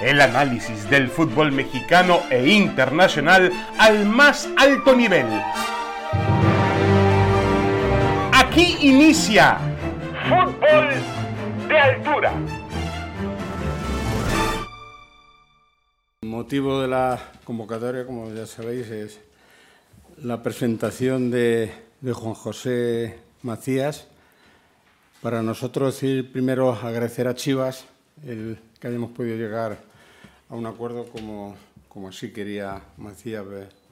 el análisis del fútbol mexicano e internacional al más alto nivel. Aquí inicia Fútbol de Altura. El motivo de la convocatoria, como ya sabéis, es la presentación de, de Juan José Macías. Para nosotros, decir primero agradecer a Chivas el que hayamos podido llegar a un acuerdo como, como así quería Macías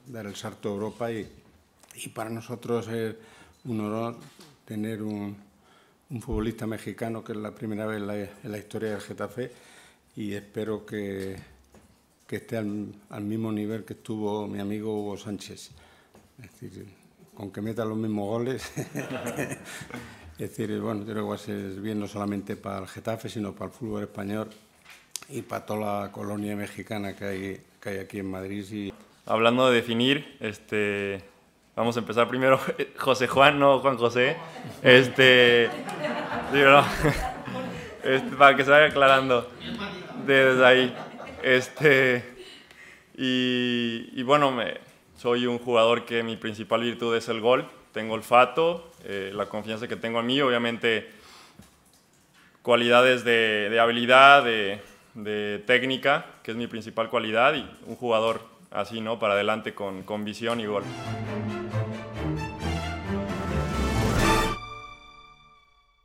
dar el salto a Europa y, y para nosotros es un honor tener un, un, futbolista mexicano que es la primera vez en la, en la historia del Getafe y espero que, que esté al, al, mismo nivel que estuvo mi amigo Hugo Sánchez. Es decir, con que meta los mismos goles. es decir, bueno, yo creo que va a ser bien no solamente para el Getafe, sino para el fútbol español y para toda la colonia mexicana que hay, que hay aquí en Madrid. Y... Hablando de definir, este, vamos a empezar primero, José Juan, no Juan José, este, este, para que se vaya aclarando desde ahí. Este, y, y bueno, me, soy un jugador que mi principal virtud es el gol, tengo olfato, eh, la confianza que tengo en mí, obviamente cualidades de, de habilidad, de, de, técnica, que es mi principal cualidad, y un jugador así, ¿no? Para adelante con, con visión y gol.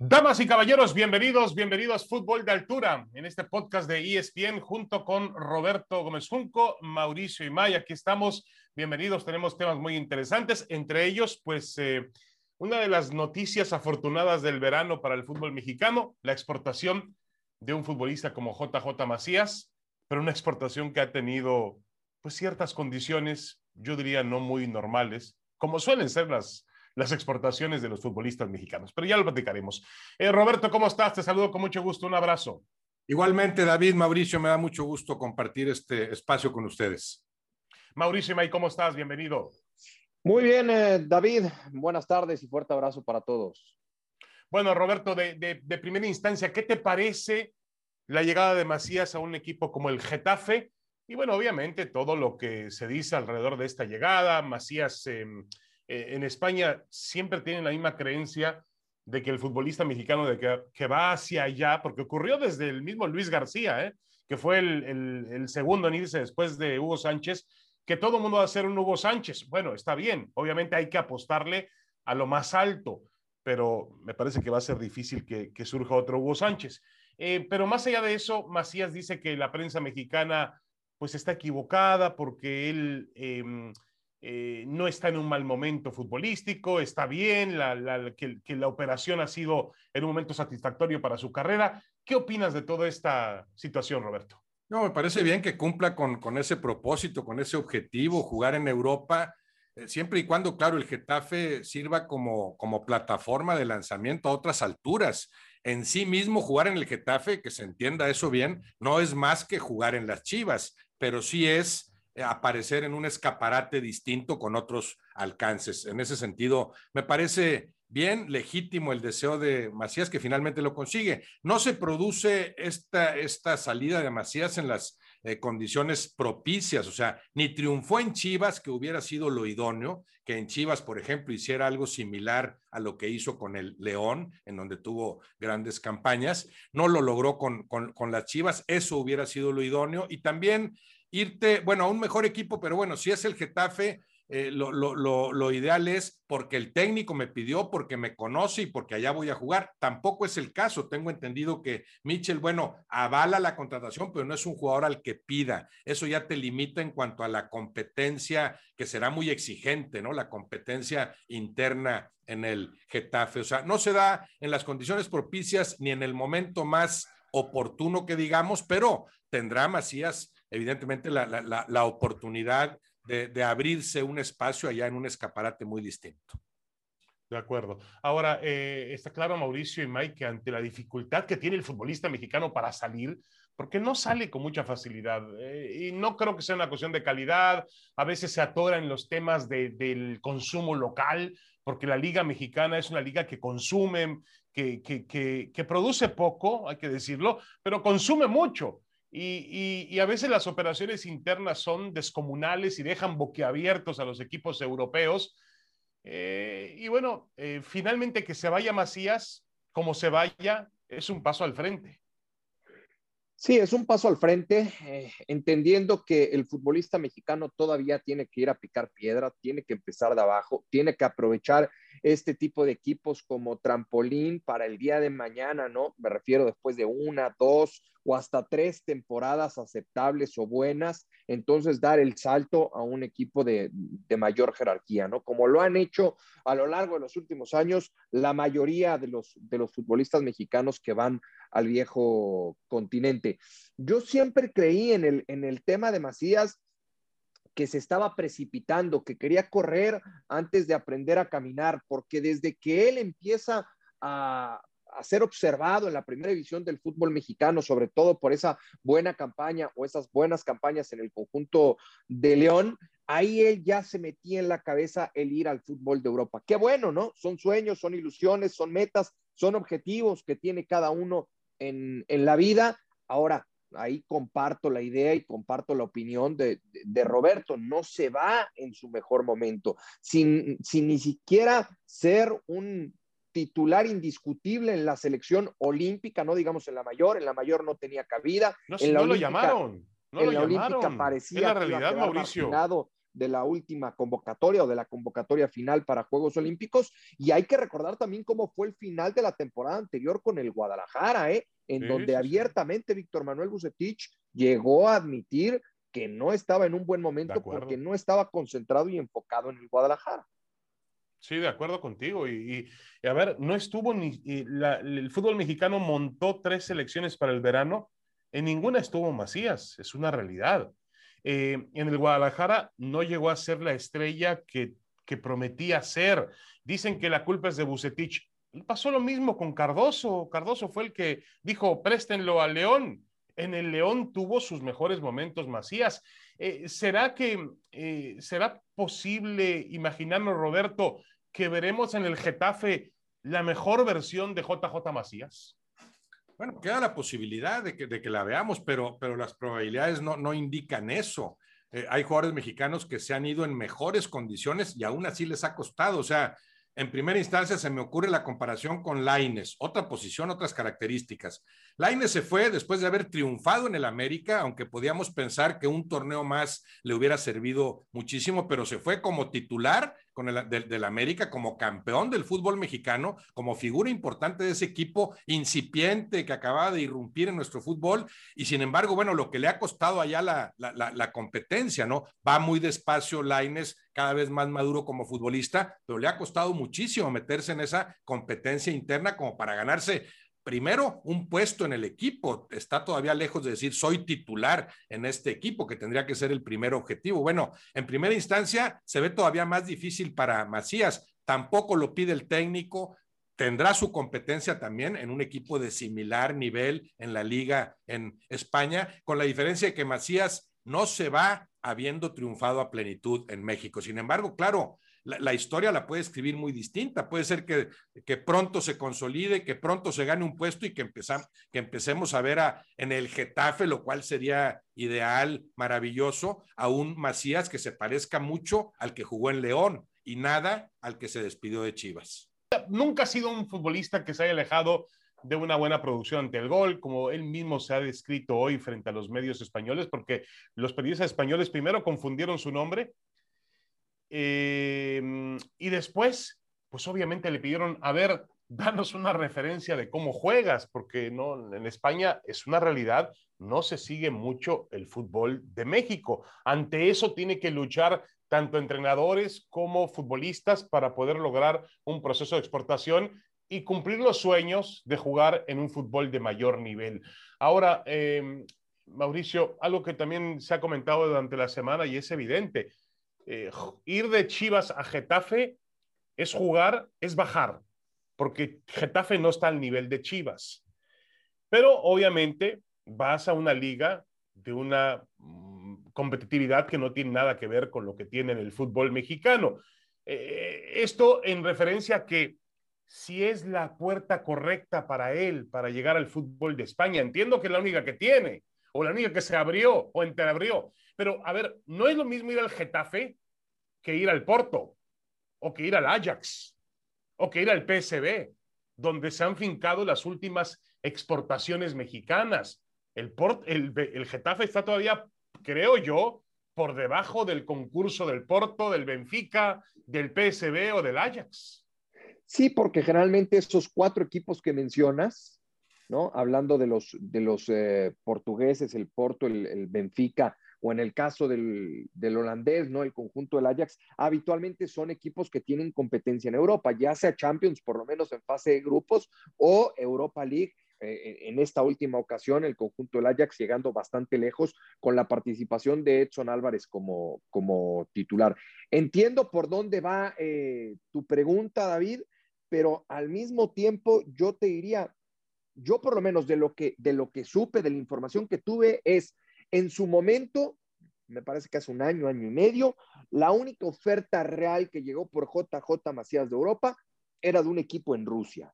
Damas y caballeros, bienvenidos, bienvenidos Fútbol de Altura en este podcast de ESPN junto con Roberto Gómez Junco, Mauricio Imay. Aquí estamos, bienvenidos, tenemos temas muy interesantes, entre ellos, pues, eh, una de las noticias afortunadas del verano para el fútbol mexicano, la exportación de un futbolista como JJ Macías, pero una exportación que ha tenido, pues, ciertas condiciones, yo diría no muy normales, como suelen ser las las exportaciones de los futbolistas mexicanos. Pero ya lo platicaremos. Eh, Roberto, ¿cómo estás? Te saludo con mucho gusto. Un abrazo. Igualmente, David, Mauricio, me da mucho gusto compartir este espacio con ustedes. Mauricio May, ¿cómo estás? Bienvenido. Muy bien, eh, David. Buenas tardes y fuerte abrazo para todos. Bueno, Roberto, de, de, de primera instancia, ¿qué te parece la llegada de Macías a un equipo como el Getafe? Y bueno, obviamente todo lo que se dice alrededor de esta llegada, Macías... Eh, en España siempre tienen la misma creencia de que el futbolista mexicano de que, va hacia allá, porque ocurrió desde el mismo Luis García, ¿eh? que fue el, el, el, segundo en irse después de Hugo Sánchez, que todo el mundo va a ser un Hugo Sánchez. Bueno, está bien, obviamente hay que apostarle a lo más alto, pero me parece que va a ser difícil que, surja otro Hugo Sánchez. Eh, pero más allá de eso, Macías dice que la prensa mexicana pues está equivocada porque él... Eh, eh, no está en un mal momento futbolístico, está bien, que, la operación ha sido en un momento satisfactorio para su carrera. ¿Qué opinas de toda esta situación, Roberto? No, me parece bien que cumpla con, ese propósito, con ese objetivo, jugar en Europa, siempre y cuando, claro, el Getafe sirva como, como plataforma de lanzamiento a otras alturas. En sí mismo, jugar en el Getafe, que se entienda eso bien, no es más que jugar en las Chivas, pero sí es aparecer en un escaparate distinto con otros alcances. En ese sentido, me parece bien legítimo el deseo de Macías que finalmente lo consigue. No se produce esta, esta salida de Macías en las eh, condiciones propicias, o sea, ni triunfó en Chivas, que hubiera sido lo idóneo, que en Chivas, por ejemplo, hiciera algo similar a lo que hizo con el León, en donde tuvo grandes campañas, no lo logró con, con, con las Chivas, eso hubiera sido lo idóneo, y también irte, bueno, a un mejor equipo, pero bueno, si es el Getafe, eh, lo, lo, lo, ideal es porque el técnico me pidió, porque me conoce y porque allá voy a jugar. Tampoco es el caso. Tengo entendido que Mitchell, bueno, avala la contratación, pero no es un jugador al que pida. Eso ya te limita en cuanto a la competencia, que será muy exigente, ¿no? La competencia interna en el Getafe. O sea, no se da en las condiciones propicias ni en el momento más oportuno que digamos, pero tendrá Macías evidentemente la, la, la oportunidad de, abrirse un espacio allá en un escaparate muy distinto. De acuerdo. Ahora, eh, está claro, Mauricio y Mike, que ante la dificultad que tiene el futbolista mexicano para salir, porque no sale con mucha facilidad, eh, y no creo que sea una cuestión de calidad, a veces se atora en los temas de, del consumo local, porque la liga mexicana es una liga que consume, que produce poco, hay que decirlo, pero consume mucho Y, a veces las operaciones internas son descomunales y dejan boquiabiertos a los equipos europeos. Eh, y bueno, eh, finalmente que se vaya Macías, como se vaya, es un paso al frente. Sí, es un paso al frente, eh, entendiendo que el futbolista mexicano todavía tiene que ir a picar piedra, tiene que empezar de abajo, tiene que aprovechar este tipo de equipos como trampolín para el día de mañana, ¿no? Me refiero después de una, dos o hasta tres temporadas aceptables o buenas, entonces dar el salto a un equipo de, mayor jerarquía, ¿no? Como lo han hecho a lo largo de los últimos años la mayoría de los, de los futbolistas mexicanos que van al viejo continente. Yo siempre creí en el, en el tema de Macías que se estaba precipitando, que quería correr antes de aprender a caminar, porque desde que él empieza a, ser observado en la primera división del fútbol mexicano, sobre todo por esa buena campaña o esas buenas campañas en el conjunto de León, ahí él ya se metía en la cabeza el ir al fútbol de Europa. Qué bueno, ¿no? Son sueños, son ilusiones, son metas, son objetivos que tiene cada uno en, en la vida. Ahora, ahí comparto la idea y comparto la opinión de, Roberto, no se va en su mejor momento, sin, sin, ni siquiera ser un titular indiscutible en la selección olímpica, no digamos en la mayor, en la mayor no tenía cabida. No, en la lo llamaron. No en la olímpica parecía la realidad, Mauricio de la última convocatoria o de la convocatoria final para Juegos Olímpicos. Y hay que recordar también cómo fue el final de la temporada anterior con el Guadalajara, ¿eh? en donde abiertamente Víctor Manuel Bucetich llegó a admitir que no estaba en un buen momento porque no estaba concentrado y enfocado en el Guadalajara. Sí, de acuerdo contigo. Y, a ver, no estuvo ni. el fútbol mexicano montó tres selecciones para el verano. En ninguna estuvo Macías, es una realidad. Eh, en el Guadalajara no llegó a ser la estrella que, prometía ser. Dicen que la culpa es de Bucetich. Pasó lo mismo con Cardoso. Cardoso fue el que dijo, préstenlo al León. En el León tuvo sus mejores momentos Macías. Eh, ¿Será que eh, será posible imaginarnos, Roberto, que veremos en el Getafe la mejor versión de JJ Macías? Bueno, queda la posibilidad de que, de que la veamos, pero, pero las probabilidades no, no indican eso. Eh, hay jugadores mexicanos que se han ido en mejores condiciones y aún así les ha costado. O sea, en primera instancia se me ocurre la comparación con Laines, otra posición, otras características. Laines se fue después de haber triunfado en el América, aunque podíamos pensar que un torneo más le hubiera servido muchísimo, pero se fue como titular con el, del, América como campeón del fútbol mexicano, como figura importante de ese equipo incipiente que acababa de irrumpir en nuestro fútbol. Y sin embargo, bueno, lo que le ha costado allá la, la, la competencia, ¿no? Va muy despacio Laines, cada vez más maduro como futbolista, pero le ha costado muchísimo meterse en esa competencia interna como para ganarse primero, un puesto en el equipo. Está todavía lejos de decir soy titular en este equipo, que tendría que ser el primer objetivo. Bueno, en primera instancia se ve todavía más difícil para Macías. Tampoco lo pide el técnico. Tendrá su competencia también en un equipo de similar nivel en la liga en España, con la diferencia de que Macías no se va habiendo triunfado a plenitud en México. Sin embargo, claro, la, historia la puede escribir muy distinta. Puede ser que, que, pronto se consolide, que pronto se gane un puesto y que, que empecemos a ver a, en el Getafe, lo cual sería ideal, maravilloso, a un Macías que se parezca mucho al que jugó en León y nada al que se despidió de Chivas. Nunca ha sido un futbolista que se haya alejado de una buena producción ante el gol, como él mismo se ha descrito hoy frente a los medios españoles, porque los periodistas españoles primero confundieron su nombre Em, y después, pues obviamente le pidieron, a ver, danos una referencia de cómo juegas, porque no, en España es una realidad, no se sigue mucho el fútbol de México. Ante eso tiene que luchar tanto entrenadores como futbolistas para poder lograr un proceso de exportación y cumplir los sueños de jugar en un fútbol de mayor nivel. Ahora, em, Mauricio, algo que también se ha comentado durante la semana y es evidente, eh, ir de Chivas a Getafe es jugar, es bajar, porque Getafe no está al nivel de Chivas. Pero obviamente vas a una liga de una mm, competitividad que no tiene nada que ver con lo que tiene en el fútbol mexicano. Eh, esto en referencia a que si es la puerta correcta para él para llegar al fútbol de España, entiendo que es la única que tiene, o la liga que se abrió o entreabrió. Pero, a ver, no es lo mismo ir al Getafe que ir al Porto, o que ir al Ajax, o que ir al PSB, donde se han fincado las últimas exportaciones mexicanas. El, Port, el, el Getafe está todavía, creo yo, por debajo del concurso del Porto, del Benfica, del PSB o del Ajax. Sí, porque generalmente esos cuatro equipos que mencionas, ¿no? Hablando de los, de los eh, portugueses, el Porto, el, Benfica, o en el caso del, del, holandés, ¿no? El conjunto del Ajax, habitualmente son equipos que tienen competencia en Europa, ya sea Champions, por lo menos en fase de grupos, o Europa League eh, en esta última ocasión, el conjunto del Ajax llegando bastante lejos con la participación de Edson Álvarez como, como titular. Entiendo por dónde va eh, tu pregunta, David, pero al mismo tiempo yo te diría, yo por lo menos de lo que, de lo que supe, de la información que tuve, es en su momento, me parece que hace un año, año y medio, la única oferta real que llegó por JJ Macías de Europa era de un equipo en Rusia.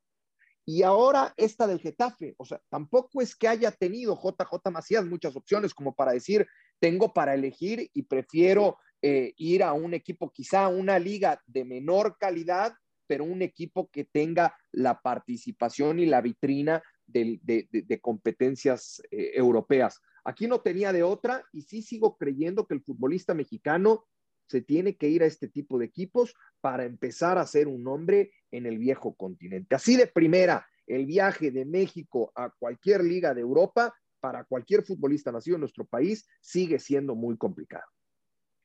Y ahora esta del Getafe, o sea, tampoco es que haya tenido JJ Macías muchas opciones como para decir, tengo para elegir y prefiero eh, ir a un equipo, quizá una liga de menor calidad, pero un equipo que tenga la participación y la vitrina de, competencias eh, europeas. Aquí no tenía de otra y sí sigo creyendo que el futbolista mexicano se tiene que ir a este tipo de equipos para empezar a ser un hombre en el viejo continente. Así de primera, el viaje de México a cualquier liga de Europa para cualquier futbolista nacido en nuestro país sigue siendo muy complicado.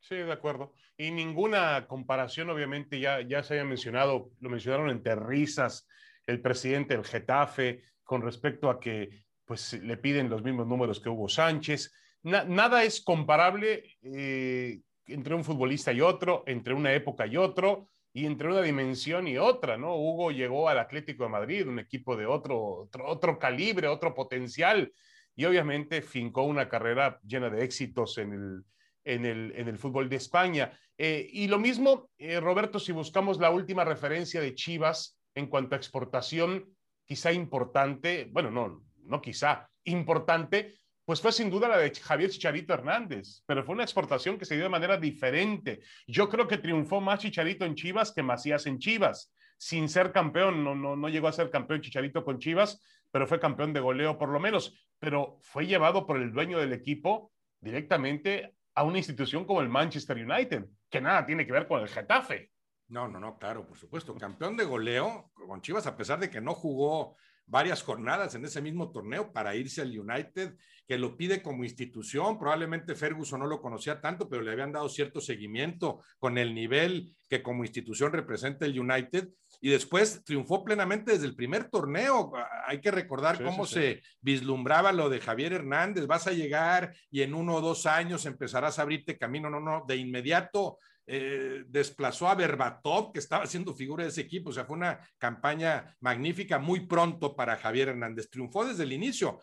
Sí, de acuerdo. Y ninguna comparación, obviamente, ya, ya se había mencionado, lo mencionaron entre risas el presidente del Getafe con respecto a que pues le piden los mismos números que Hugo Sánchez. Na, nada es comparable eh, entre un futbolista y otro, entre una época y otro, y entre una dimensión y otra, ¿no? Hugo llegó al Atlético de Madrid, un equipo de otro, otro, otro calibre, otro potencial, y obviamente fincó una carrera llena de éxitos en el, en el, en el fútbol de España. Eh, y lo mismo, eh, Roberto, si buscamos la última referencia de Chivas en cuanto a exportación, quizá importante, bueno, no, no quizá, importante, pues fue sin duda la de Javier Chicharito Hernández, pero fue una exportación que se dio de manera diferente. Yo creo que triunfó más Chicharito en Chivas que Macías en Chivas, sin ser campeón, no, no, no llegó a ser campeón Chicharito con Chivas, pero fue campeón de goleo por lo menos, pero fue llevado por el dueño del equipo directamente a una institución como el Manchester United, que nada tiene que ver con el Getafe. No, no, no, claro, por supuesto. Campeón de goleo con Chivas, a pesar de que no jugó varias jornadas en ese mismo torneo para irse al United, que lo pide como institución. Probablemente Ferguson no lo conocía tanto, pero le habían dado cierto seguimiento con el nivel que como institución representa el United. Y después triunfó plenamente desde el primer torneo. Hay que recordar sí, cómo sí, se sí. vislumbraba lo de Javier Hernández. Vas a llegar y en uno o dos años empezarás a abrirte camino. No, no, de inmediato eh, desplazó a Berbatov, que estaba haciendo figura de ese equipo. O sea, fue una campaña magnífica muy pronto para Javier Hernández. Triunfó desde el inicio.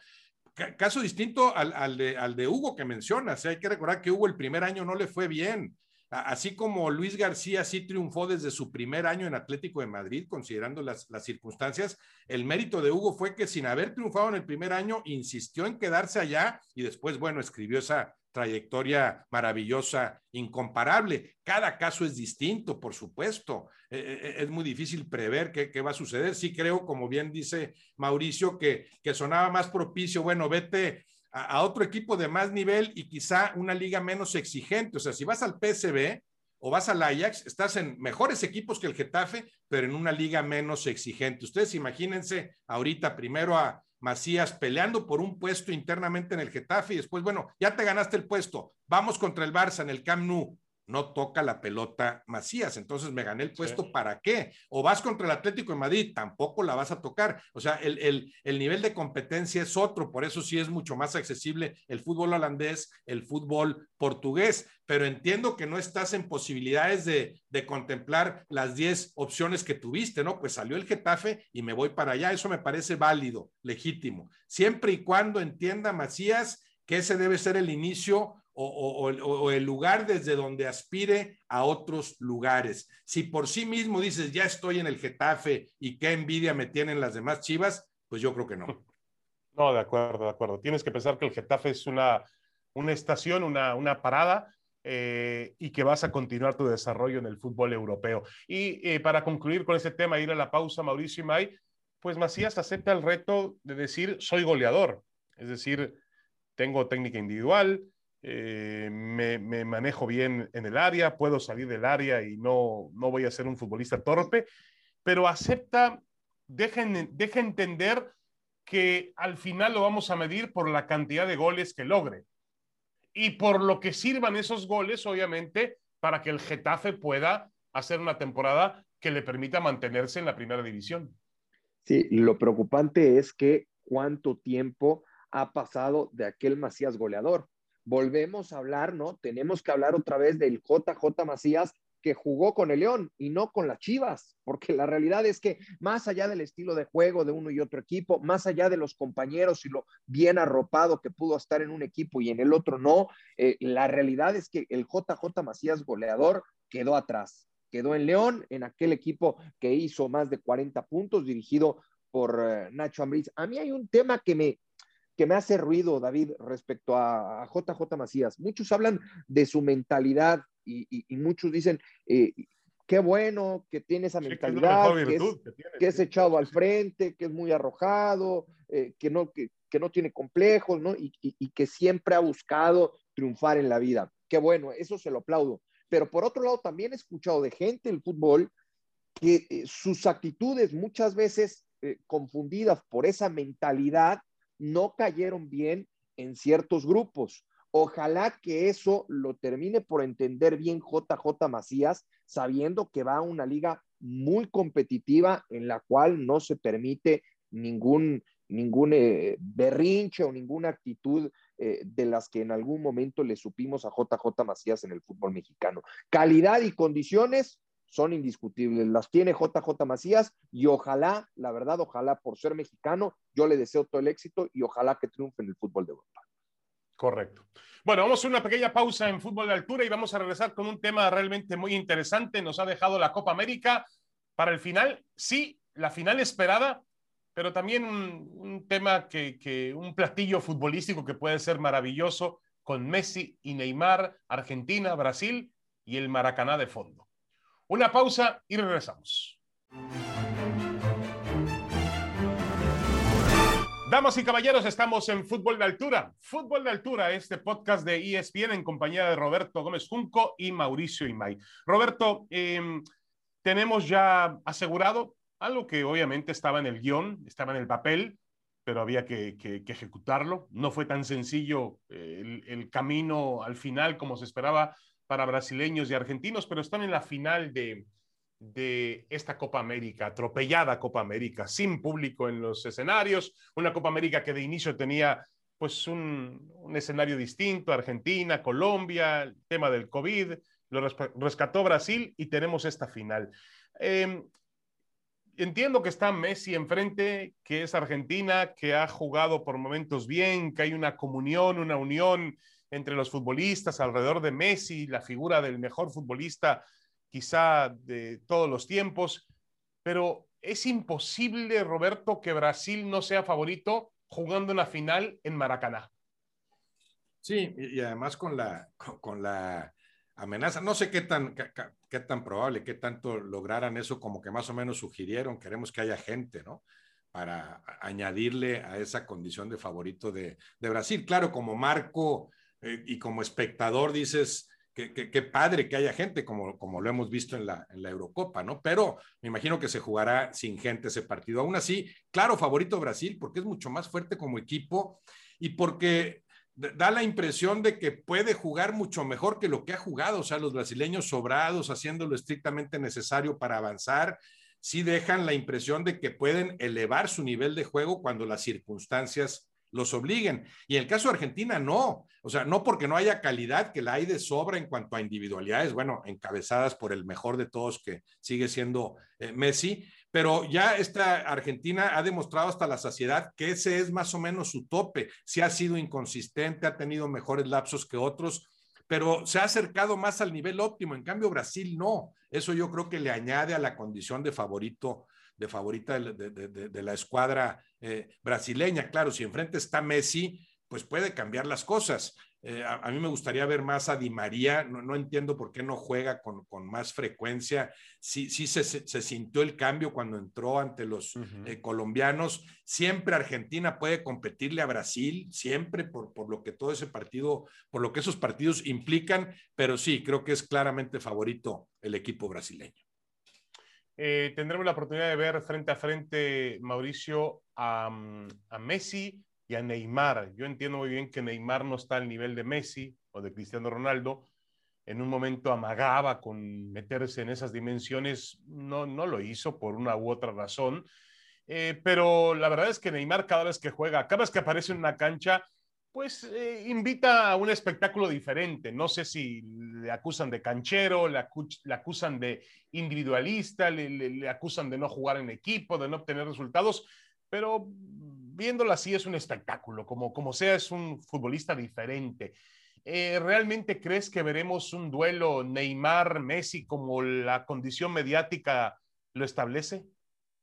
Caso distinto al, de, Hugo que mencionas. Hay que recordar que Hugo el primer año no le fue bien. Así como Luis García sí triunfó desde su primer año en Atlético de Madrid, considerando las, las, circunstancias, el mérito de Hugo fue que sin haber triunfado en el primer año, insistió en quedarse allá y después, bueno, escribió esa trayectoria maravillosa, incomparable. Cada caso es distinto, por supuesto. Eh, es muy difícil prever qué, qué, va a suceder. Sí creo, como bien dice Mauricio, que, que sonaba más propicio, bueno, vete a, a, otro equipo de más nivel y quizá una liga menos exigente. O sea, si vas al PSB o vas al Ajax, estás en mejores equipos que el Getafe, pero en una liga menos exigente. Ustedes imagínense ahorita primero a Macías peleando por un puesto internamente en el Getafe y después, bueno, ya te ganaste el puesto, vamos contra el Barça en el Camp Nou, no toca la pelota Macías, entonces me gané el puesto, sí. ¿para qué? O vas contra el Atlético de Madrid, tampoco la vas a tocar. O sea, el, el, el, nivel de competencia es otro, por eso sí es mucho más accesible el fútbol holandés, el fútbol portugués, pero entiendo que no estás en posibilidades de, de contemplar las 10 opciones que tuviste, ¿no? Pues salió el Getafe y me voy para allá, eso me parece válido, legítimo, siempre y cuando entienda Macías que ese debe ser el inicio o, el lugar desde donde aspire a otros lugares. Si por sí mismo dices, ya estoy en el Getafe y qué envidia me tienen las demás chivas, pues yo creo que no. No, de acuerdo, de acuerdo. Tienes que pensar que el Getafe es una, una estación, una, una parada eh, y que vas a continuar tu desarrollo en el fútbol europeo. Y eh, para concluir con este tema, ir a la pausa, Mauricio y May, pues Macías acepta el reto de decir soy goleador, es decir, tengo técnica individual, eh, me, manejo bien en el área, puedo salir del área y no, no voy a ser un futbolista torpe, pero acepta, deja entender que al final lo vamos a medir por la cantidad de goles que logre y por lo que sirvan esos goles, obviamente, para que el Getafe pueda hacer una temporada que le permita mantenerse en la primera división. Sí, lo preocupante es que cuánto tiempo ha pasado de aquel Macías goleador. Volvemos a hablar, ¿no? Tenemos que hablar otra vez del JJ Macías que jugó con el León y no con las Chivas, porque la realidad es que más allá del estilo de juego de uno y otro equipo, más allá de los compañeros y lo bien arropado que pudo estar en un equipo y en el otro no, eh, la realidad es que el JJ Macías goleador quedó atrás, quedó en León, en aquel equipo que hizo más de 40 puntos, dirigido por eh, Nacho Ambriz. A mí hay un tema que me, que me hace ruido, David, respecto a, a JJ Macías. Muchos hablan de su mentalidad, y, muchos dicen, eh, qué bueno que tiene esa mentalidad, que, es, echado al frente, que es muy arrojado, eh, que, no, que, no tiene complejos, ¿no? Y, que siempre ha buscado triunfar en la vida. Qué bueno, eso se lo aplaudo. Pero por otro lado, también he escuchado de gente del fútbol que eh, sus actitudes muchas veces confundidas por esa mentalidad no cayeron bien en ciertos grupos. Ojalá que eso lo termine por entender bien JJ Macías, sabiendo que va a una liga muy competitiva en la cual no se permite ningún, ningún eh, berrinche o ninguna actitud eh, de las que en algún momento le supimos a JJ Macías en el fútbol mexicano. Calidad y condiciones son indiscutibles, las tiene JJ Macías y ojalá, la verdad, ojalá por ser mexicano, yo le deseo todo el éxito y ojalá que triunfe en el fútbol de Europa. Correcto. Bueno, vamos a hacer una pequeña pausa en fútbol de altura y vamos a regresar con un tema realmente muy interesante. Nos ha dejado la Copa América para el final. Sí, la final esperada, pero también un, tema que, que, un platillo futbolístico que puede ser maravilloso con Messi y Neymar, Argentina, Brasil y el Maracaná de fondo. Una pausa y regresamos. Damas y caballeros, estamos en Fútbol de Altura. Fútbol de Altura, este podcast de ESPN en compañía de Roberto Gómez Junco y Mauricio Imay. Roberto, em, tenemos ya asegurado algo que obviamente estaba en el guion, estaba en el papel, pero había que, ejecutarlo. No fue tan sencillo eh, el camino al final como se esperaba para brasileños y argentinos, pero están en la final de, de esta Copa América, atropellada Copa América, sin público en los escenarios, una Copa América que de inicio tenía pues un, escenario distinto, Argentina, Colombia, el tema del COVID, lo rescató Brasil y tenemos esta final. Em, entiendo que está Messi enfrente, que es Argentina, que ha jugado por momentos bien, que hay una comunión, una unión entre los futbolistas alrededor de Messi, la figura del mejor futbolista quizá de todos los tiempos, pero es imposible, Roberto, que Brasil no sea favorito jugando una final en Maracaná. Sí, y además con la, con la amenaza, no sé qué tan, qué, tan probable, qué tanto lograran eso, como que más o menos sugirieron, queremos que haya gente, ¿no? Para añadirle a esa condición de favorito de, Brasil. Claro, como marco eh, y como espectador dices, qué, padre que haya gente, como, como lo hemos visto en la, en la Eurocopa, ¿no? Pero me imagino que se jugará sin gente ese partido. Aún así, claro, favorito Brasil, porque es mucho más fuerte como equipo y porque da la impresión de que puede jugar mucho mejor que lo que ha jugado, o sea, los brasileños sobrados, haciendo lo estrictamente necesario para avanzar, sí dejan la impresión de que pueden elevar su nivel de juego cuando las circunstancias los obliguen. Y en el caso de Argentina, no. O sea, no porque no haya calidad, que la hay de sobra en cuanto a individualidades, bueno, encabezadas por el mejor de todos, que sigue siendo eh, Messi, pero ya esta Argentina ha demostrado hasta la saciedad que ese es más o menos su tope. Si ha sido inconsistente, ha tenido mejores lapsos que otros, pero se ha acercado más al nivel óptimo. En cambio, Brasil no. Eso yo creo que le añade a la condición de favorito de favorita de, la escuadra eh, brasileña. Claro, si enfrente está Messi, pues puede cambiar las cosas. Eh, a, mí me gustaría ver más a Di María, no, entiendo por qué no juega con, más frecuencia. Sí, sí se, sintió el cambio cuando entró ante los eh, colombianos. Siempre Argentina puede competirle a Brasil, siempre por, por lo que todo ese partido, por lo que esos partidos implican, pero sí, creo que es claramente favorito el equipo brasileño. Eh, tendremos la oportunidad de ver frente a frente, Mauricio, a, a Messi y a Neymar. Yo entiendo muy bien que Neymar no está al nivel de Messi o de Cristiano Ronaldo. En un momento amagaba con meterse en esas dimensiones, no, no lo hizo por una u otra razón. Eh, pero la verdad es que Neymar cada vez que juega, cada vez que aparece en una cancha, pues eh, invita a un espectáculo diferente. No sé si le acusan de canchero, le, acusan de individualista, le, acusan de no jugar en equipo, de no obtener resultados, pero viéndolo así es un espectáculo, como, como sea, es un futbolista diferente. Eh, ¿Realmente crees que veremos un duelo Neymar-Messi como la condición mediática lo establece?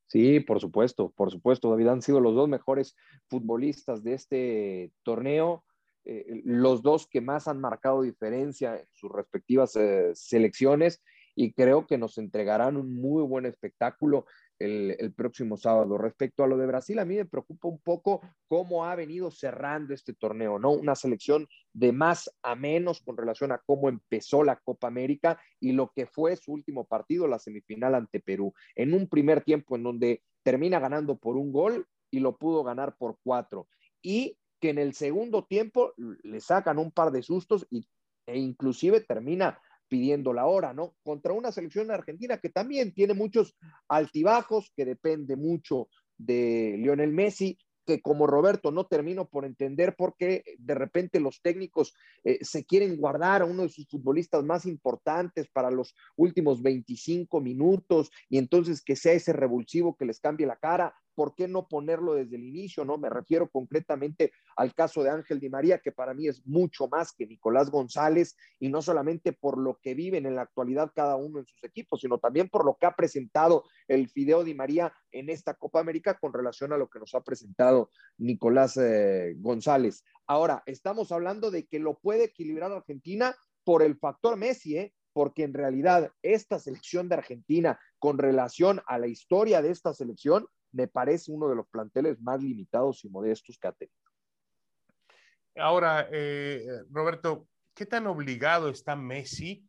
Sí, por supuesto, por supuesto, David, han sido los dos mejores futbolistas de este torneo, eh, los dos que más han marcado diferencia en sus respectivas eh, selecciones y creo que nos entregarán un muy buen espectáculo el, próximo sábado. Respecto a lo de Brasil, a mí me preocupa un poco cómo ha venido cerrando este torneo, ¿no? Una selección de más a menos con relación a cómo empezó la Copa América y lo que fue su último partido, la semifinal ante Perú. En un primer tiempo en donde termina ganando por un gol y lo pudo ganar por cuatro. Y que en el segundo tiempo le sacan un par de sustos y, e inclusive termina pidiendo la hora, ¿no? Contra una selección argentina que también tiene muchos altibajos, que depende mucho de Lionel Messi, que como Roberto no termino por entender por qué de repente los técnicos eh, se quieren guardar a uno de sus futbolistas más importantes para los últimos 25 minutos y entonces que sea ese revulsivo que les cambie la cara. ¿Por qué no ponerlo desde el inicio? No, me refiero concretamente al caso de Ángel Di María, que para mí es mucho más que Nicolás González, y no solamente por lo que viven en la actualidad cada uno en sus equipos, sino también por lo que ha presentado el Fideo Di María en esta Copa América con relación a lo que nos ha presentado Nicolás eh, González. Ahora, estamos hablando de que lo puede equilibrar Argentina por el factor Messi, ¿eh? porque en realidad esta selección de Argentina con relación a la historia de esta selección me parece uno de los planteles más limitados y modestos que ha tenido. Ahora, eh, Roberto, ¿qué tan obligado está Messi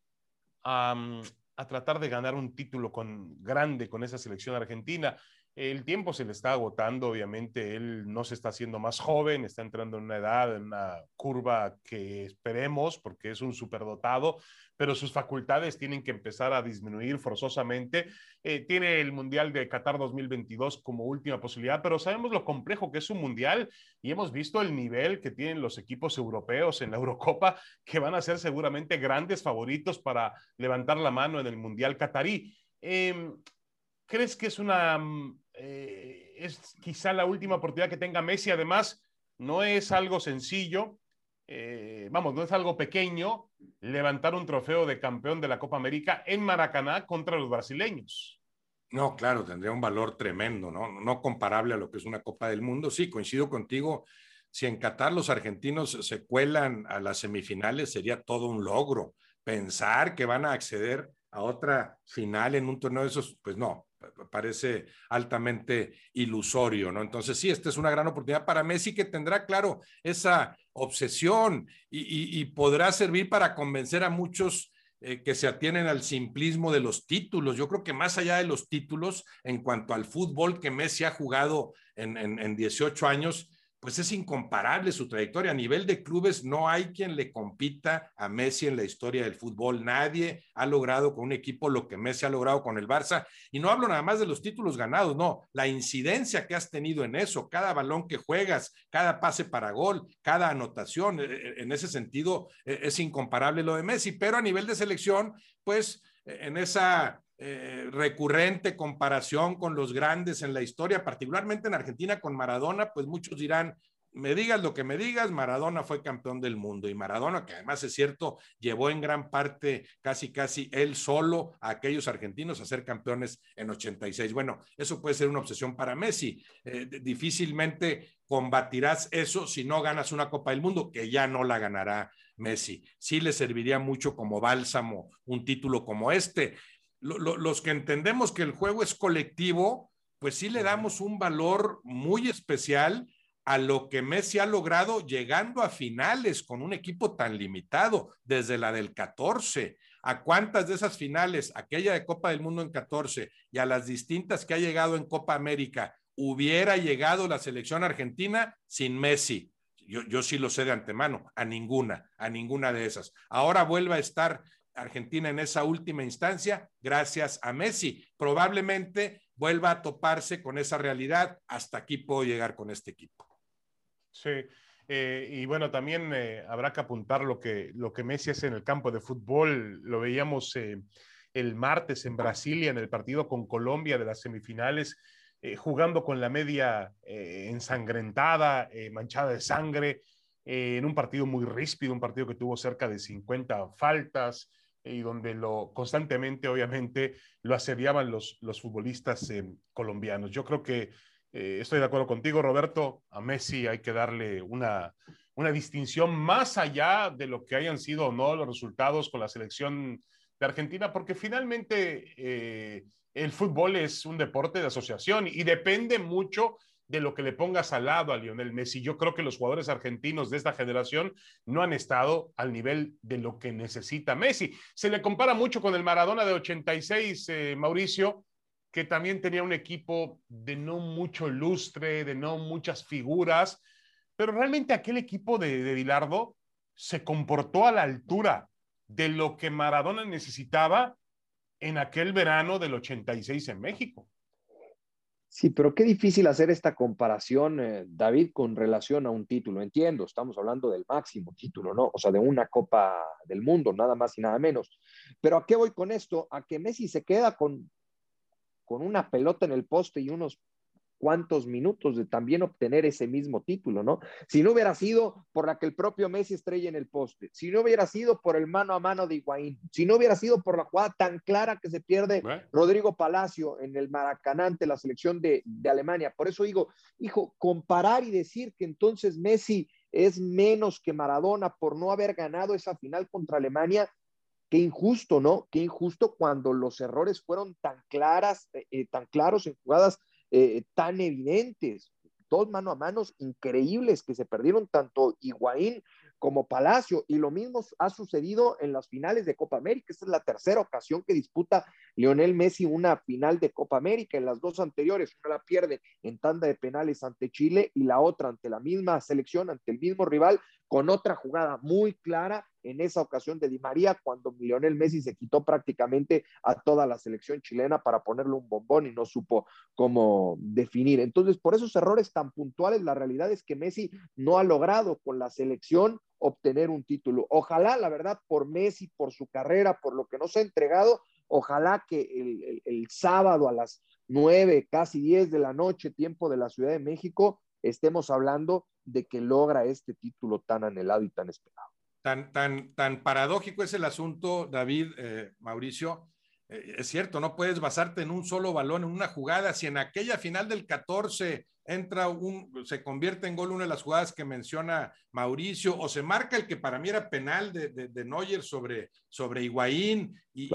a, a, tratar de ganar un título con, grande con esa selección argentina? El tiempo se le está agotando, obviamente, él no se está haciendo más joven, está entrando en una edad, en una curva que esperemos, porque es un superdotado, pero sus facultades tienen que empezar a disminuir forzosamente. Eh, tiene el Mundial de Qatar 2022 como última posibilidad, pero sabemos lo complejo que es un Mundial y hemos visto el nivel que tienen los equipos europeos en la Eurocopa, que van a ser seguramente grandes favoritos para levantar la mano en el Mundial Qatarí. Em, ¿Crees que es una mm, eh, es quizá la última oportunidad que tenga Messi. Además, no es algo sencillo, eh, vamos, no es algo pequeño levantar un trofeo de campeón de la Copa América en Maracaná contra los brasileños. No, claro, tendría un valor tremendo, ¿no? No comparable a lo que es una Copa del Mundo. Sí, coincido contigo. Si en Qatar los argentinos se cuelan a las semifinales, sería todo un logro. Pensar que van a acceder a otra final en un torneo de esos, pues no, parece altamente ilusorio, ¿no? Entonces, sí, esta es una gran oportunidad para Messi que tendrá, claro, esa obsesión y, podrá servir para convencer a muchos eh, que se atienen al simplismo de los títulos. Yo creo que más allá de los títulos, en cuanto al fútbol que Messi ha jugado en, en, en 18 años, pues es incomparable su trayectoria. A nivel de clubes no hay quien le compita a Messi en la historia del fútbol. Nadie ha logrado con un equipo lo que Messi ha logrado con el Barça. Y no hablo nada más de los títulos ganados, no, la incidencia que has tenido en eso, cada balón que juegas, cada pase para gol, cada anotación, e, e, en ese sentido e, es incomparable lo de Messi. Pero a nivel de selección, pues en esa eh, recurrente comparación con los grandes en la historia, particularmente en Argentina con Maradona, pues muchos dirán, me digas lo que me digas, Maradona fue campeón del mundo y Maradona, que además es cierto, llevó en gran parte, casi, casi él solo a aquellos argentinos a ser campeones en 86. Bueno, eso puede ser una obsesión para Messi. Eh, difícilmente combatirás eso si no ganas una Copa del Mundo, que ya no la ganará Messi. Sí le serviría mucho como bálsamo un título como este. Los que entendemos que el juego es colectivo, pues sí le damos un valor muy especial a lo que Messi ha logrado llegando a finales con un equipo tan limitado, desde la del 14. ¿A cuántas de esas finales, aquella de Copa del Mundo en 14 y a las distintas que ha llegado en Copa América, hubiera llegado la selección argentina sin Messi? Yo, yo sí lo sé de antemano, a ninguna, a ninguna de esas. Ahora vuelve a estar Argentina en esa última instancia gracias a Messi. Probablemente vuelva a toparse con esa realidad. Hasta aquí puedo llegar con este equipo. Sí, eh, y bueno, también eh, habrá que apuntar lo que, lo que Messi hace en el campo de fútbol. Lo veíamos eh, el martes en Brasilia, en el partido con Colombia de las semifinales, jugando con la media ensangrentada, manchada de sangre, en un partido muy ríspido, un partido que tuvo cerca de 50 faltas y donde lo constantemente, obviamente, lo asediaban los, los futbolistas colombianos. Yo creo que eh, estoy de acuerdo contigo, Roberto. A Messi hay que darle una, una distinción más allá de lo que hayan sido o no los resultados con la selección de Argentina, porque finalmente eh, el fútbol es un deporte de asociación y depende mucho de lo que le pongas al lado a Lionel Messi. Yo creo que los jugadores argentinos de esta generación no han estado al nivel de lo que necesita Messi. Se le compara mucho con el Maradona de 86, eh, Mauricio, que también tenía un equipo de no mucho lustre, de no muchas figuras, pero realmente aquel equipo de, de se comportó a la altura de lo que Maradona necesitaba en aquel verano del 86 en México. Sí, pero qué difícil hacer esta comparación, eh, David, con relación a un título. Entiendo, estamos hablando del máximo título, ¿no? O sea, de una Copa del Mundo, nada más y nada menos. Pero ¿a qué voy con esto? A que Messi se queda con con una pelota en el poste y unos cuantos minutos de también obtener ese mismo título, ¿no? Si no hubiera sido por la que el propio Messi estrella en el poste, si no hubiera sido por el mano a mano de Higuaín, si no hubiera sido por la jugada tan clara que se pierde Rodrigo Palacio en el Maracaná ante la selección de, de Alemania. Por eso digo, hijo, comparar y decir que entonces Messi es menos que Maradona por no haber ganado esa final contra Alemania, Qué injusto, ¿no? Qué injusto cuando los errores fueron tan claras, eh, eh, tan claros en jugadas eh, tan evidentes. Dos mano a manos increíbles que se perdieron tanto Higuaín como Palacio. Y lo mismo ha sucedido en las finales de Copa América. Esta es la tercera ocasión que disputa Lionel Messi una final de Copa América. En las dos anteriores, una la pierde en tanda de penales ante Chile y la otra ante la misma selección, ante el mismo rival, con otra jugada muy clara en esa ocasión de Di María, cuando Lionel Messi se quitó prácticamente a toda la selección chilena para ponerle un bombón y no supo cómo definir. Entonces, por esos errores tan puntuales, la realidad es que Messi no ha logrado con la selección obtener un título. Ojalá, la verdad, por Messi, por su carrera, por lo que nos ha entregado, ojalá que el, el sábado a las nueve, casi diez de la noche, tiempo de la Ciudad de México, estemos hablando de que logra este título tan anhelado y tan esperado. Tan, tan, tan paradójico es el asunto, David, eh, Mauricio. Eh, es cierto, no puedes basarte en un solo balón, en una jugada. Si en aquella final del 14 entra un, se convierte en gol una de las jugadas que menciona Mauricio, o se marca el que para mí era penal de, de, Neuer sobre, sobre Higuaín y,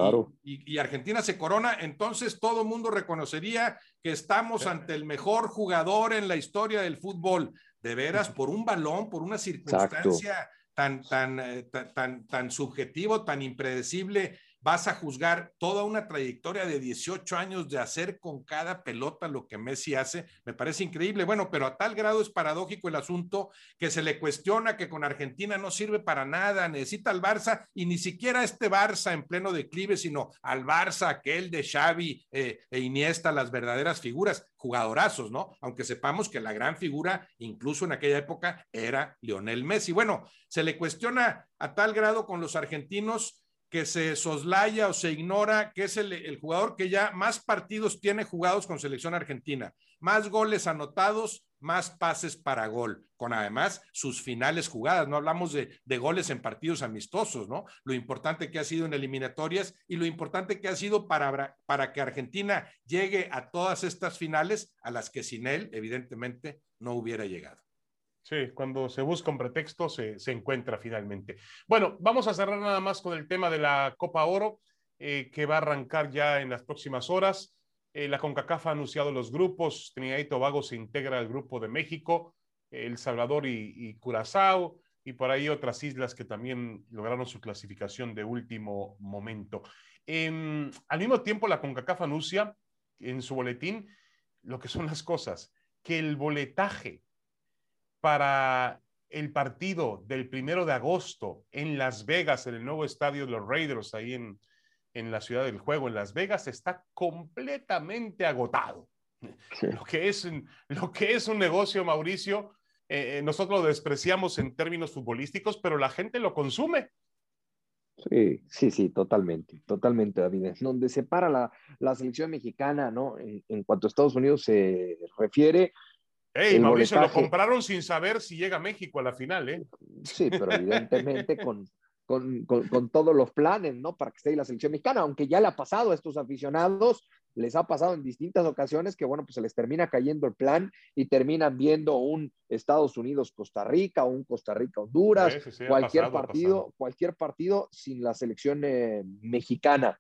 y, Argentina se corona, entonces todo el mundo reconocería que estamos ante el mejor jugador en la historia del fútbol. De veras, por un balón, por una circunstancia tan, tan, eh, tan, tan, tan subjetivo, tan impredecible vas a juzgar toda una trayectoria de 18 años de hacer con cada pelota lo que Messi hace, me parece increíble. Bueno, pero a tal grado es paradójico el asunto que se le cuestiona que con Argentina no sirve para nada, necesita al Barça y ni siquiera este Barça en pleno declive, sino al Barça aquel de Xavi eh, e Iniesta, las verdaderas figuras, jugadorazos, ¿no? Aunque sepamos que la gran figura, incluso en aquella época, era Lionel Messi. Bueno, se le cuestiona a tal grado con los argentinos que se soslaya o se ignora que es el, jugador que ya más partidos tiene jugados con selección argentina. más goles anotados, más pases para gol, con además sus finales jugadas. No hablamos de, de, goles en partidos amistosos, ¿no? Lo importante que ha sido en eliminatorias y lo importante que ha sido para, para que Argentina llegue a todas estas finales a las que sin él, evidentemente, no hubiera llegado. Sí, cuando se busca un pretexto se, se, encuentra finalmente. Bueno, vamos a cerrar nada más con el tema de la Copa Oro, eh, que va a arrancar ya en las próximas horas. Eh, la CONCACAF ha anunciado los grupos. Trinidad y Tobago se integra al grupo de México, El Salvador y, y Curazao, y por ahí otras islas que también lograron su clasificación de último momento. Eh, al mismo tiempo, la CONCACAF anuncia en su boletín lo que son las cosas, que el boletaje para el partido del primero de agosto en Las Vegas, en el nuevo estadio de los Raiders, ahí en, en la ciudad del juego, en Las Vegas, está completamente agotado. Sí. Lo, que es, lo que es un negocio, Mauricio, eh, nosotros lo despreciamos en términos futbolísticos, pero la gente lo consume. Sí, sí, sí, totalmente, totalmente, David. Donde se para la, la selección mexicana, ¿no? En, en, cuanto a Estados Unidos se refiere, Hey, Mauricio, boletaje... lo compraron sin saber si llega a México a la final, ¿eh? Sí, pero evidentemente con, con, con, con, todos los planes, ¿no? Para que esté ahí la selección mexicana, aunque ya le ha pasado a estos aficionados, les ha pasado en distintas ocasiones que, bueno, pues se les termina cayendo el plan y terminan viendo un Estados Unidos-Costa Rica, un Costa Rica-Honduras, sí, sí, sí, cualquier pasado, partido, cualquier partido sin la selección eh, mexicana.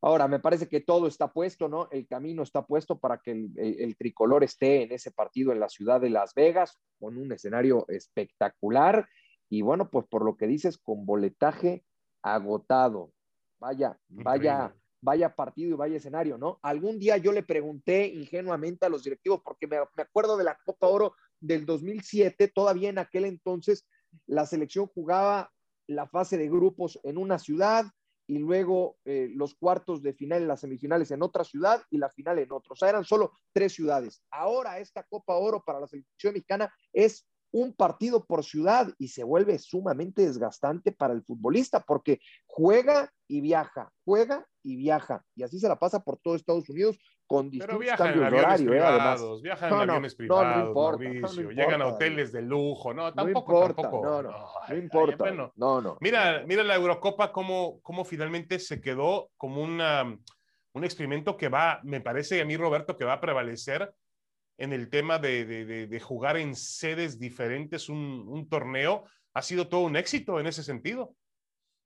Ahora, me parece que todo está puesto, ¿no? El camino está puesto para que el, el, el, tricolor esté en ese partido en la ciudad de Las Vegas, con un escenario espectacular. Y bueno, pues por lo que dices, con boletaje agotado. Vaya, vaya, vaya partido y vaya escenario, ¿no? Algún día yo le pregunté ingenuamente a los directivos, porque me, me acuerdo de la Copa Oro del 2007, todavía en aquel entonces la selección jugaba la fase de grupos en una ciudad, y luego eh, los cuartos de final las semifinales en otra ciudad y la final en otra. O sea, eran solo tres ciudades. Ahora esta Copa Oro para la selección mexicana es un partido por ciudad y se vuelve sumamente desgastante para el futbolista porque juega y viaja, juega y viaja. Y así se la pasa por todo Estados Unidos con distintos Pero cambios en de horario. Privados, eh, viajan no, en aviones privados, no, importa, Mauricio, llegan a hoteles de lujo, no, tampoco, no importa, tampoco. No, no, no importa. Ay, bueno, no, no. Mira, mira la Eurocopa cómo, cómo finalmente se quedó como una, un experimento que va, me parece a mí, Roberto, que va a prevalecer en el tema de, de, de, de jugar en sedes diferentes un, un torneo. Ha sido todo un éxito en ese sentido.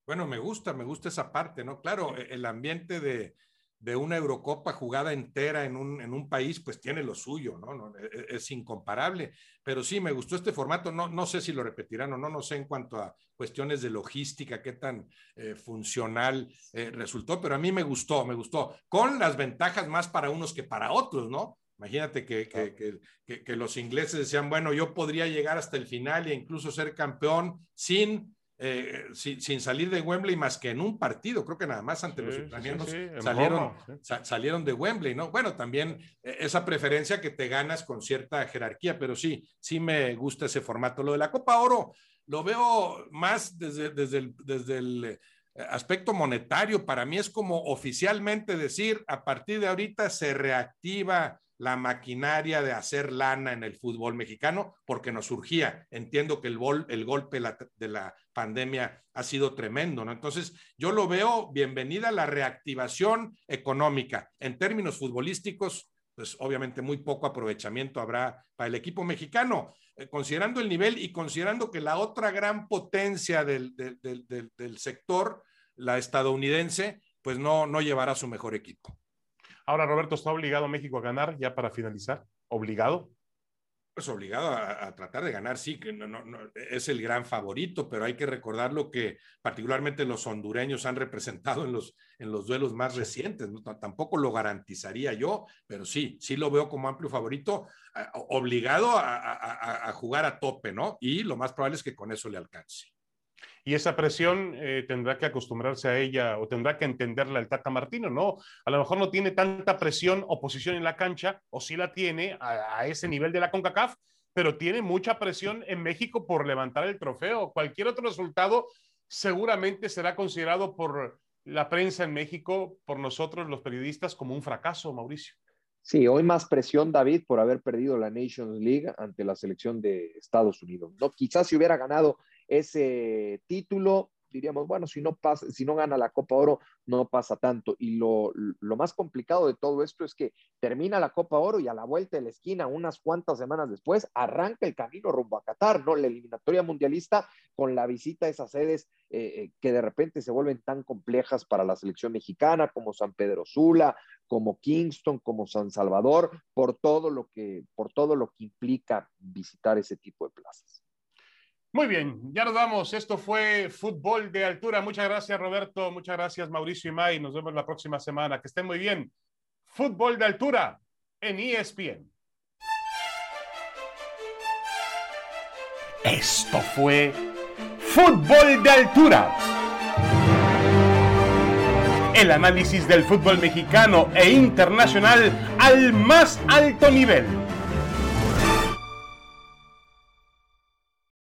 Bueno, me gusta, me gusta esa parte, ¿no? Claro, el ambiente de, de una Eurocopa jugada entera en un, en un, país, pues tiene lo suyo, ¿no? no es, e, es, incomparable. Pero sí, me gustó este formato. No, no sé si lo repetirán o no, no sé en cuanto a cuestiones de logística, qué tan eh, funcional eh, resultó, pero a mí me gustó, me gustó. Con las ventajas más para unos que para otros, ¿no? Imagínate que, que, que, que, los ingleses decían, bueno, yo podría llegar hasta el final e incluso ser campeón sin eh, sin, sin, salir de Wembley más que en un partido, creo que nada más ante sí, los ucranianos sí, sí, salieron, sa salieron de Wembley, ¿no? Bueno, también eh, esa preferencia que te ganas con cierta jerarquía, pero sí, sí me gusta ese formato. Lo de la Copa Oro lo veo más desde, desde el, desde el eh, aspecto monetario, para mí es como oficialmente decir, a partir de ahorita se reactiva la maquinaria de hacer lana en el fútbol mexicano, porque nos surgía. Entiendo que el, el golpe de la pandemia ha sido tremendo, ¿no? Entonces, yo lo veo bienvenida la reactivación económica. En términos futbolísticos, pues obviamente muy poco aprovechamiento habrá para el equipo mexicano, eh, considerando el nivel y considerando que la otra gran potencia del, del, del, del sector, la estadounidense, pues no, no llevará su mejor equipo. Ahora, Roberto, ¿está obligado México a ganar ya para finalizar? ¿Obligado? Pues obligado a, a tratar de ganar, sí, que no, no, no, es el gran favorito, pero hay que recordar lo que particularmente los hondureños han representado en los, en los duelos más recientes. ¿no? Tampoco lo garantizaría yo, pero sí, sí lo veo como amplio favorito, eh, obligado a, a, a jugar a tope, ¿no? Y lo más probable es que con eso le alcance y esa presión eh, tendrá que acostumbrarse a ella o tendrá que entenderla el Tata Martino, ¿no? A lo mejor no tiene tanta presión o posición en la cancha, o sí la tiene a, a ese nivel de la CONCACAF, pero tiene mucha presión en México por levantar el trofeo. Cualquier otro resultado seguramente será considerado por la prensa en México, por nosotros los periodistas, como un fracaso, Mauricio. Sí, hoy más presión, David, por haber perdido la Nations League ante la selección de Estados Unidos. ¿no? Quizás si hubiera ganado ese título, diríamos, bueno, si no pasa, si no gana la Copa Oro, no pasa tanto. Y lo, lo, más complicado de todo esto es que termina la Copa Oro y a la vuelta de la esquina, unas cuantas semanas después, arranca el camino rumbo a Qatar, ¿no? La eliminatoria mundialista con la visita a esas sedes eh, eh, que de repente se vuelven tan complejas para la selección mexicana, como San Pedro Sula, como Kingston, como San Salvador, por todo lo que, por todo lo que implica visitar ese tipo de plazas. Muy bien, ya nos vamos. Esto fue Fútbol de Altura. Muchas gracias, Roberto. Muchas gracias, Mauricio y May. Nos vemos la próxima semana. Que estén muy bien. Fútbol de Altura en ESPN. Esto fue Fútbol de Altura. El análisis del fútbol mexicano e internacional al más alto nivel